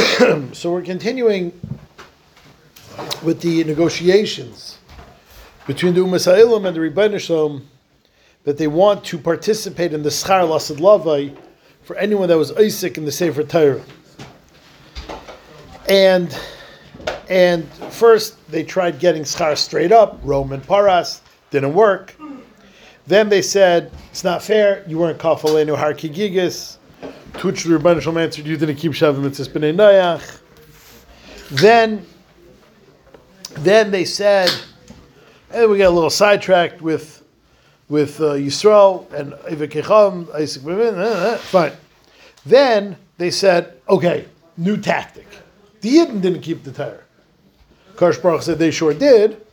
so we're continuing with the negotiations between the Umas and the Rebbeinu that they want to participate in the Schar Lasad Lavai for anyone that was Isaac in the Sefer Torah. And and first they tried getting Schar straight up, Roman Paras, didn't work. Then they said, it's not fair, you weren't Kafalenu Har Kigigis. To the Rebbeinu Shalom answered, you didn't keep Shavim Mitzvah B'nai Noach. Then, then they said, and we got a little sidetracked with with uh, Yisrael and Ivekecham, Isaac B'nai, eh, eh, eh. fine. Then they said, okay, new tactic. The Yidden didn't keep the Torah. Kadosh Baruch said they sure did.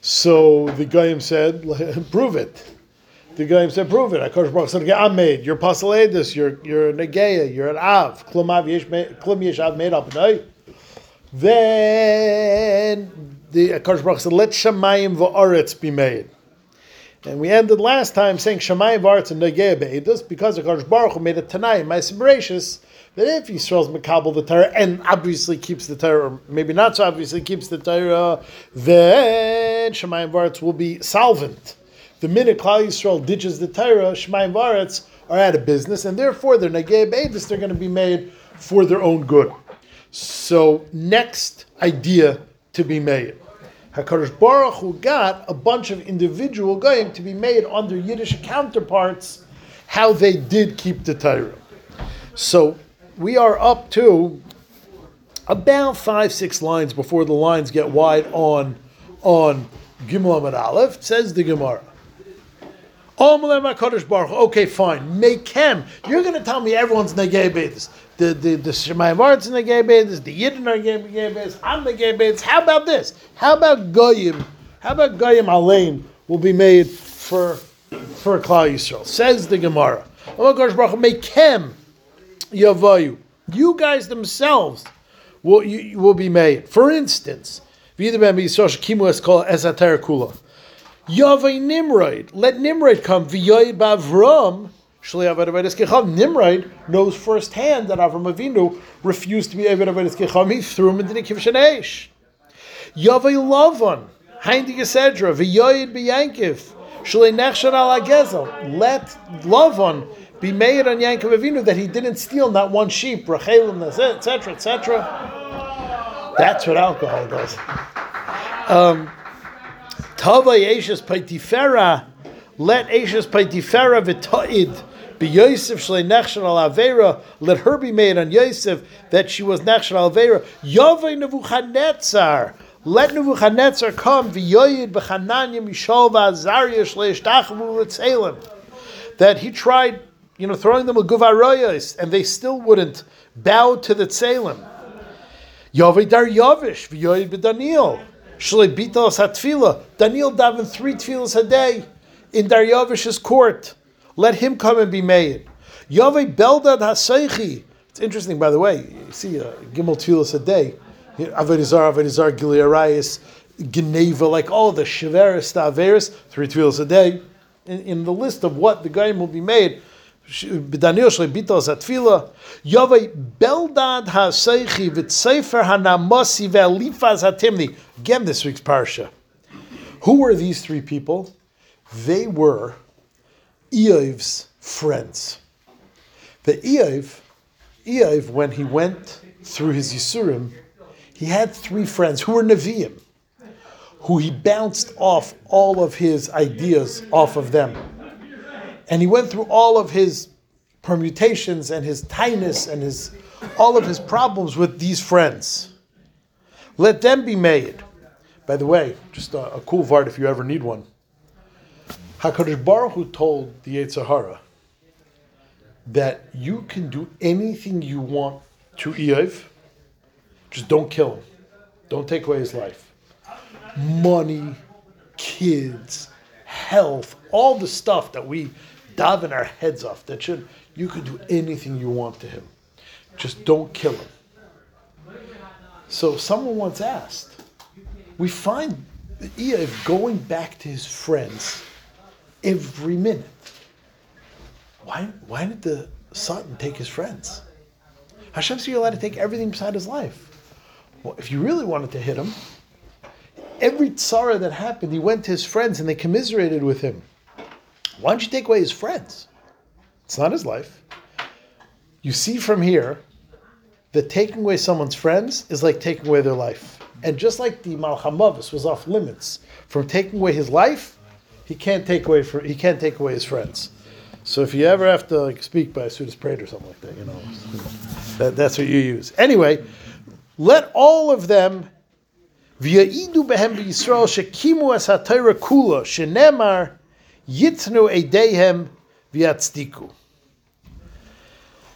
So the Goyim said, prove it. The Goyim said, prove it. Hakadosh Baruch said, I'm made. You're Pasaledis. You're you're Negeya. You're an Av. Klum Yesh Av made up. Then the Hakadosh Baruch said, let Shemayim v'aretz be made. And we ended last time saying Shemayim v'aretz and Negeya be'edus because Hakadosh Baruch made a Tanai, my Bereshis, that if Yisrael's Makabal the Torah and obviously keeps the Torah, or maybe not so obviously keeps the Torah, then Shemayim v'aretz will be solvent the minute Klal Yisrael ditches the Torah, Shemaim Varetz are out of business, and therefore they're Negei Beidus, they're going to be made for their own good. So, next idea to be made. HaKadosh Baruch Hu got a bunch of individual goyim to be made under Yiddish counterparts how they did keep the Torah. So, we are up to about five, six lines before the lines get wide on, on Gimel Amid Aleph, says the Gemara. Okay, fine. Make him. You're going to tell me everyone's negay beis. The the the Shemayim Arts negay beis. The Yidden are negay beis. I'm negay beis. How about this? How about goyim? How about goyim alein will be made for for Klal Yisrael? Says the Gemara. Make him yavayu. You guys themselves will you, will be made. For instance, V'yidem Yisrael Shekimu es kol esater kula. Yavai Nimrod. Let Nimrod come. V'yoyed b'Avram. Nimrod knows firsthand that Avram Avinu refused to be Eved Avodas Kecham. He threw him into the Kivshan Eish. Yavai Lavan. Haindi Gesedra. V'yoyed b'Yankiv. Shalei Nechshan al Agezel. Let Lavan be made on Yankov Avinu that he didn't steal not one sheep, Rachelim, etc., etc. That's what alcohol does. Um, Tava Yeshus Paitifera, let Yeshus Paitifera v'toid be Yosef shlei nechshan al avera. Let her be made on Yosef that she was nechshan al avera. Yovei Nebuchadnezzar. Let Nebuchadnezzar come v'yoyid b'chananya mishol v'azariah shlei ishtachavu l'tzelim. That he tried, you know, throwing them a guvaroyos, and they still wouldn't bow to the tzelim. Yovei dar yovish v'yoyid b'daniel. Shlebitos hatfila. Daniel daven three tefillas a day in Daryavish's court. Let him come and be made. Yave Bildad Haseichi. It's interesting, by the way. You see, uh, Gimel tefillas a day. Avedizar, Avedizar, Gilearayis, Geneva, like all the Shiveris, Averis, three tefillas a day. In, in, the list of what the guy will be made, Daniel Shlebitos Hatfila, Yave Bildad Haseichi, Vitsefer Hanamasi Ve'alifaz Hatimni. Again, this week's parsha. Who were these three people? They were Eiv's friends. The Eiv, Eiv, when he went through his Yisurim, he had three friends who were Nevi'im, who he bounced off all of his ideas off of them. And he went through all of his permutations and his tightness and his all of his problems with these friends. Let them be made. By the way, just a, a cool vart if you ever need one. Hakadosh Baruch Hu told the Yetzer Hara that you can do anything you want to Eiv, just don't kill him, don't take away his life. Money, kids, health, all the stuff that we daven our heads off. That should you can do anything you want to him, just don't kill him. So someone once asked, we find Eiv going back to his friends every minute. Why, why did the Satan take his friends? Hashem said you're allowed to take everything beside his life. Well, if you really wanted to hit him, every tzara that happened, he went to his friends and they commiserated with him. Why don't you take away his friends? It's not his life. You see from here that taking away someone's friends is like taking away their life. And just like the Malchamavis was off limits from taking away his life, he can't take away for, he can't take away his friends. So if you ever have to like, speak by a Sudas Parade or something like that, you know, that, that's what you use. Anyway, let all of them behem shekimu es kula shenemar yitnu eidehem v'yatzdiku.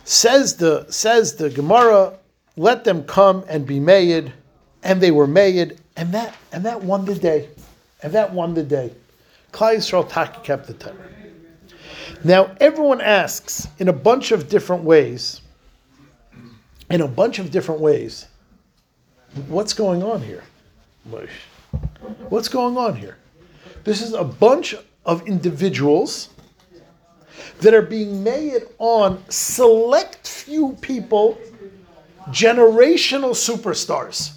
Says the says the Gemara, let them come and be made, and they were made, and that and that won the day, and that won the day. Klal Yisrael Taki kept the Torah. Now everyone asks in a bunch of different ways, in a bunch of different ways, what's going on here? What's going on here? This is a bunch of individuals that are being made on select few people, generational superstars.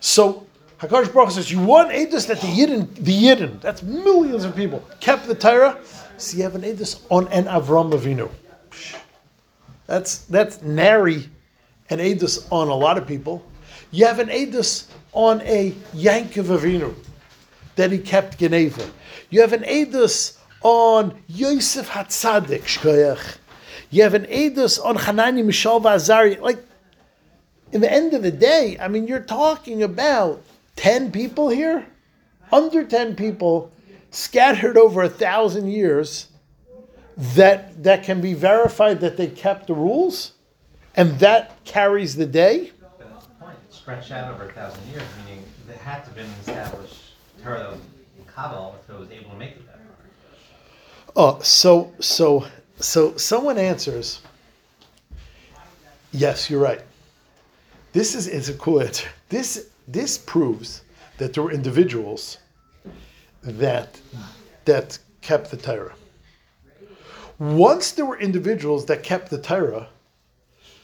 So Hakadosh Baruch says, "You want edus that the Yidden, the Yidden, that's millions of people, kept the Torah. So you have an edus on an Avram Avinu. That's that's nary an edus on a lot of people. You have an edus on a Yankov Avinu that he kept Geneva. You have an edus on Yosef Hatzadik Shkoyach. You have an edus on Hanani Mishal Vazari. Like, in the end of the day, I mean, you're talking about 10 people here, under 10 people, scattered over a thousand years, that, that can be verified that they kept the rules, and that carries the day Point stretched out over a thousand years, meaning it had to have been established Kabbalah if it was able to make it that far. Oh, so so so someone answers. Yes, you're right. This is, is a cool answer. This this proves that there were individuals that that kept the Torah. Once there were individuals that kept the Torah,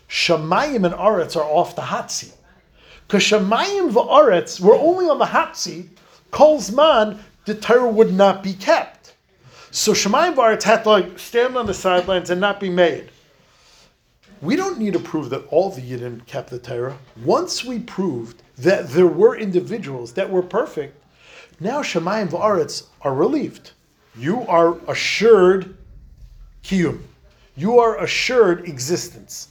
Shemayim and Aretz are off the hot seat. Because Shemayim va'aretz were only on the hot seat, Kolzman, the Torah would not be kept. So Shemayim va'aretz had to like stand on the sidelines and not be made. We don't need to prove that all the Yidden kept the Torah. Once we proved that there were individuals that were perfect, now Shemayim va'aretz are relieved. You are assured kiyum. You are assured existence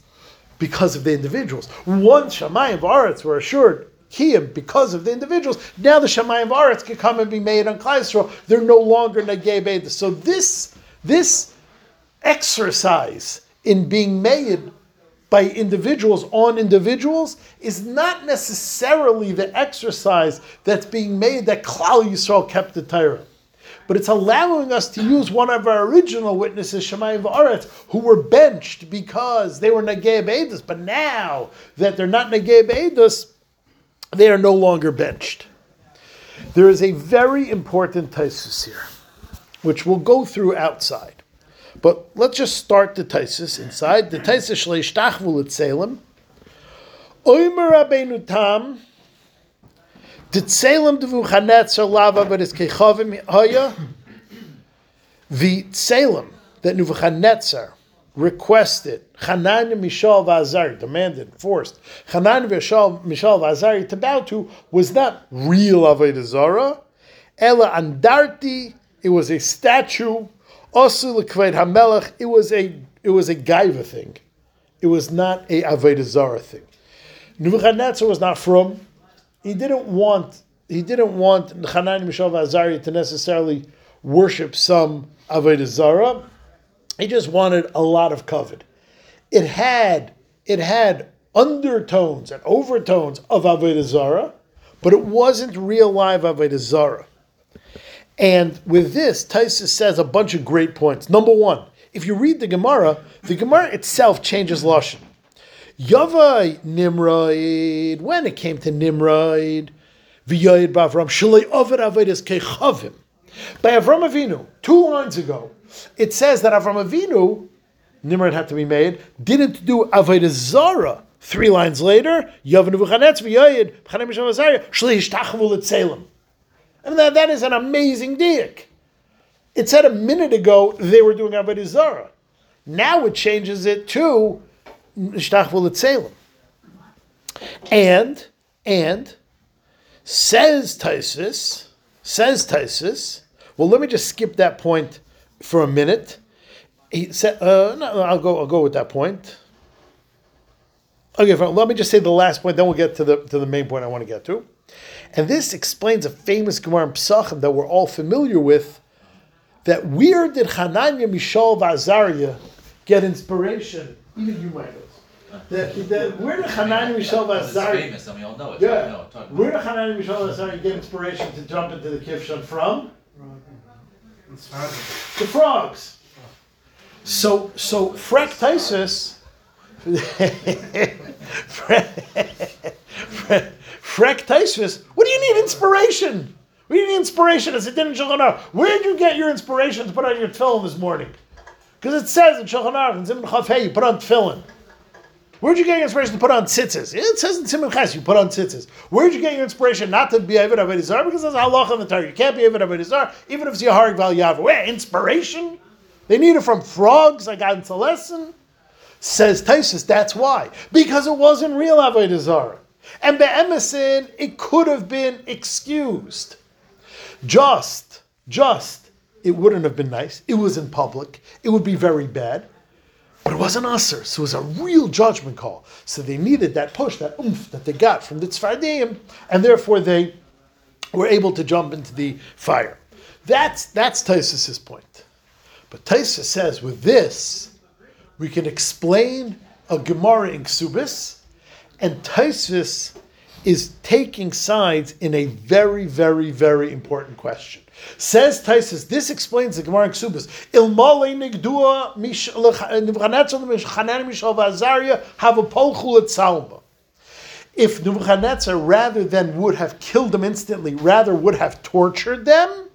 because of the individuals. Once Shamayim Varetz were assured Kiyam because of the individuals, now the Shamayim Varetz can come and be made on Klai They're no longer Nagei Beda. So this, this exercise in being made by individuals on individuals is not necessarily the exercise that's being made that Klal Yisrael kept the Torah but it's allowing us to use one of our original witnesses, Shemayim Va'aretz, who were benched because they were Negei Be'edus. But now that they're not Negei Be'edus, they are no longer benched. There is a very important Tosfos here, which we'll go through outside. But let's just start the Tosfos inside. The Tosfos Shleish Tachvul Salem. Oimer Rabbeinu Tam, did Salem Nevuchadnezzar lava but his kechavim haya? The Salem that Nebuchadnezzar requested Hanan Mishal Vazari, demanded, forced Hanan Mishal Vazari to bow to was not real Avodah Zarah. Ela Andarti, it was a statue. Also Lekved Hamelech, it was a it was a gaiva thing. It was not a Avodah Zarah thing. Nebuchadnezzar was not from he didn't want he didn't want Hanani Mishav Azari to necessarily worship some Avodah Zarah. He just wanted a lot of covet. It had it had undertones and overtones of Avodah Zarah, but it wasn't real live Avodah Zarah. And with this, Tosfos says a bunch of great points. Number one, if you read the Gemara, the Gemara itself changes lashon. Yavai Nimrod, when it came to Nimrod, V'yoyed b'Avram, shalei ovid avedis kechavim. By Avram Avinu, two lines ago, it says that Avram Avinu Nimrod had to be made, didn't do Avodah. Three lines later. And that, that is an amazing diak. It said a minute ago they were doing Avodah. Now it changes it to Shtachvu L'Tzelem. And, and, says Tosfos, says Tosfos, well, let me just skip that point for a minute. He said, uh, no, I'll go, I'll go with that point. Okay, fine. let me just say the last point, then we'll get to the, to the main point I want to get to. And this explains a famous Gemara in Psachim that we're all familiar with, that where did Hananiah, Mishael, Vazariah get inspiration? Even you might know. That, that, where did Hananiah, Mishael, It's Vazariah... famous, and we all know it. Yeah. We know it. Talk about Where did Hanan Mishael Azari get inspiration to jump into the Kivshon from? The frogs. So, so Frek Tosfos, what do you need inspiration? You need inspiration as it did in Shulchan Aruch? Where did you get your inspiration to put on your tefillin this morning? Because it says in Shulchan Aruch, in Zimun Chav Hey, you put on tefillin. Where'd you get your inspiration to put on tzitzis? It says in Siman Ches, you put on tzitzis. Where'd you get your inspiration not to be Avodah Zarah? Because there's halacha on the Torah. You can't be Avodah Zarah, even if it's Yaharik Val. Where? Inspiration? They need it from frogs, like on lesson. Says Tosfos, that's why. Because it wasn't real Avodah Zarah. And Be'emesin, it could have been excused. Just, just, it wouldn't have been nice. It was in public. It would be very bad. But it wasn't usher, so it was a real judgment call. So they needed that push, that oomph that they got from the Tzfardim, and therefore they were able to jump into the fire. That's that's Tosfos's point. But Tosfos says with this, we can explain a Gemara in Ksubis, and Tosfos is taking sides in a very, very, very important question. Says Tosfos, this explains the Gemara in Ksubis. Ilmale nigdua Vazaria eh, have a polchul If Nebuchadnezzar, rather than would have killed them instantly, rather would have tortured them,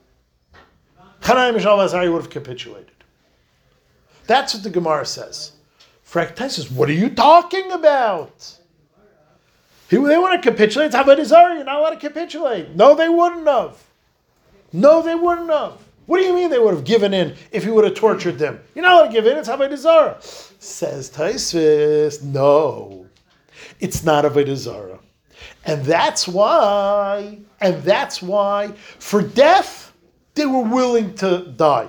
Hanan Mishal would have capitulated. That's what the Gemara says. Frank Tosfos, what are you talking about? He, they want to capitulate. You're not allowed to capitulate. No, they wouldn't have. No, they wouldn't have. What do you mean they would have given in if he would have tortured them? You're not allowed to give in. It's Avodah Zarah. Says Tosfos, no, it's not Avodah Zarah. And that's why, and that's why, for death, they were willing to die.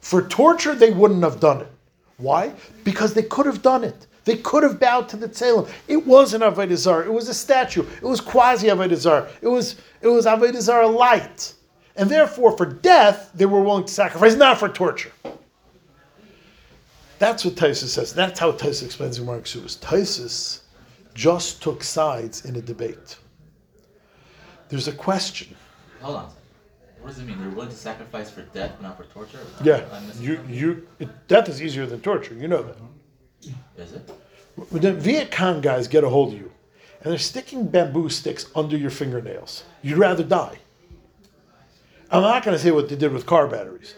For torture, they wouldn't have done it. Why? Because they could have done it. They could have bowed to the Tzelem. It wasn't Avodah Zarah. It was a statue. It was quasi Avodah Zarah. It was it was Avodah Zarah light, and therefore for death they were willing to sacrifice, not for torture. That's what Tosfos says. That's how Tosfos explains in Mark Subas. Tosfos just took sides in a debate. There's a question. Hold on. What does it mean? They're willing to sacrifice for death, but not for torture? Yeah, I'm you you it, death is easier than torture. You know that. Is it? When the Viet Cong guys get a hold of you, and they're sticking bamboo sticks under your fingernails, you'd rather die. I'm not going to say what they did with car batteries.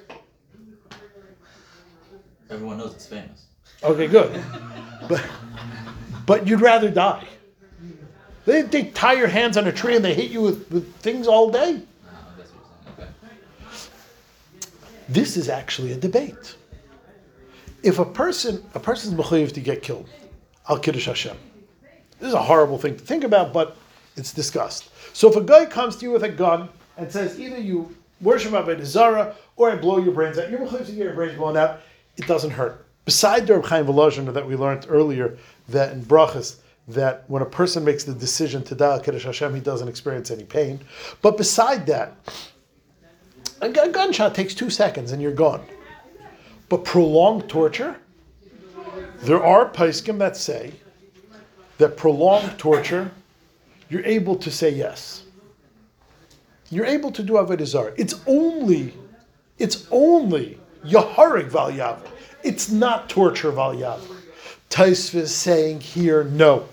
Everyone knows it's famous. Okay, good. But, but you'd rather die. They, they tie your hands on a tree and they hit you with, with things all day. Ah, that's what you're saying. Okay. This is actually a debate. If a person a person's mechayiv to get killed, al kiddush Hashem. This is a horrible thing to think about, but it's discussed. So if a guy comes to you with a gun and says either you worship Avodah Zarah or I blow your brains out, you're mechayiv to get your brains blown out. It doesn't hurt. Beside the Reb Chaim Volozhin that we learned earlier that in brachas that when a person makes the decision to die kiddush Hashem, he doesn't experience any pain. But beside that, a gunshot takes two seconds and you're gone. But prolonged torture, there are paiskim that say that prolonged torture, you're able to say yes. You're able to do avodah zarah. It's only, it's only yaharig val. It's not torture val yaver. Tosfos is saying here no.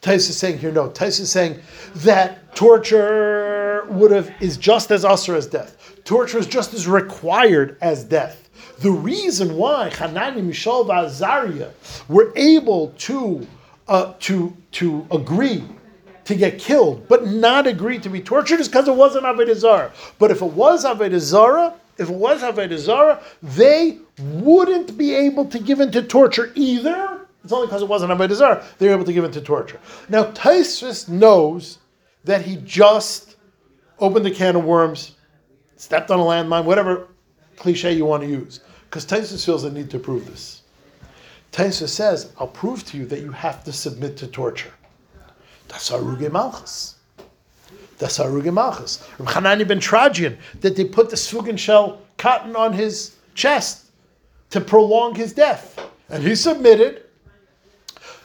Tais is saying here no. Tais is saying that torture would have is just as usher as death. Torture is just as required as death. The reason why Hanani, Mishael, and Azariah were able to uh, to to agree to get killed, but not agree to be tortured, is because it wasn't Avodah. But if it was Avodah if it was Avodah they wouldn't be able to give in to torture either. It's only because it wasn't Avodah they were able to give in to torture. Now Tosfos knows that he just opened the can of worms, stepped on a landmine, whatever cliche you want to use, because Tosfos feels the need to prove this. Tosfos says, "I'll prove to you that you have to submit to torture." Das Aruge Malchus. Das Aruge Malchus. Reb Hanani ben Teradyon, that they put the Sfugen shell cotton on his chest to prolong his death. And he submitted.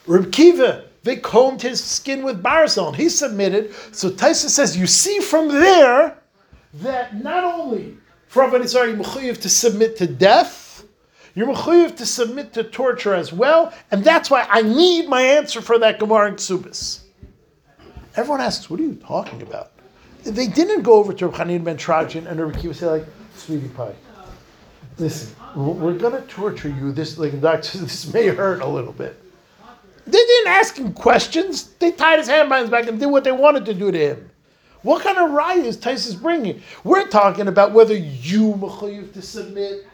Reb Kiva, they combed his skin with and he submitted. So Tosfos says, you see from there that not only from an Israel you're to submit to death, you're to submit to torture as well, and that's why I need my answer for that Gemara in Ksubis. Everyone asks, what are you talking about? They didn't go over to Reb Chanin ben Teradyon and Reb Kiva say like, sweetie pie, listen, we're going to torture you. This, like doctor this may hurt a little bit. They didn't ask him questions. They tied his handbands back and did what they wanted to do to him. What kind of raya is Tosfos bringing? We're talking about whether you mechuyev to submit,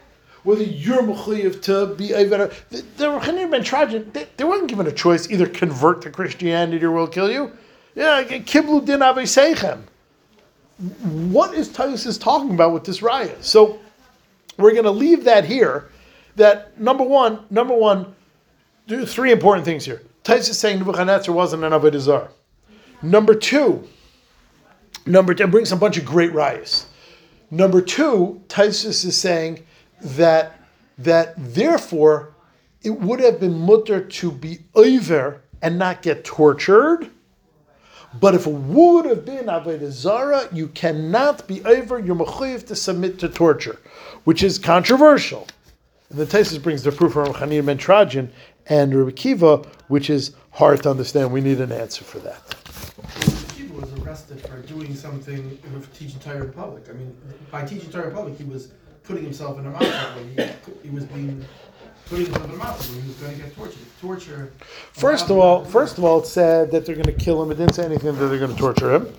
whether you're mechuyev to be a. The, the Rechanim ben Teradyon, they, they weren't given a choice: either convert to Christianity or we'll kill you. Yeah, kiblu din aviseichem. What is Tosfos talking about with this raya? So we're going to leave that here. That number one, number one, three important things here. Tosfos saying Nebuchadnezzar wasn't an Avodah. Number two, number two, brings a bunch of great riots. Number two, Tosfos is saying that that therefore it would have been mutter to be over and not get tortured. But if it would have been Avodah Zarah, you cannot be over. You're mechuyev to submit to torture, which is controversial. And the Tosfos brings the proof from Chanir ben Teradyon and Rabbi Kiva, which is hard to understand. We need an answer for that. Arrested for doing something with teaching Torah in public. I mean, by teaching Torah in public, he was putting himself in a when he, he was being putting himself in a when he was going to get tortured. Torture. First of all, first of all, it said that they're going to kill him. It didn't say anything that they're going to torture him.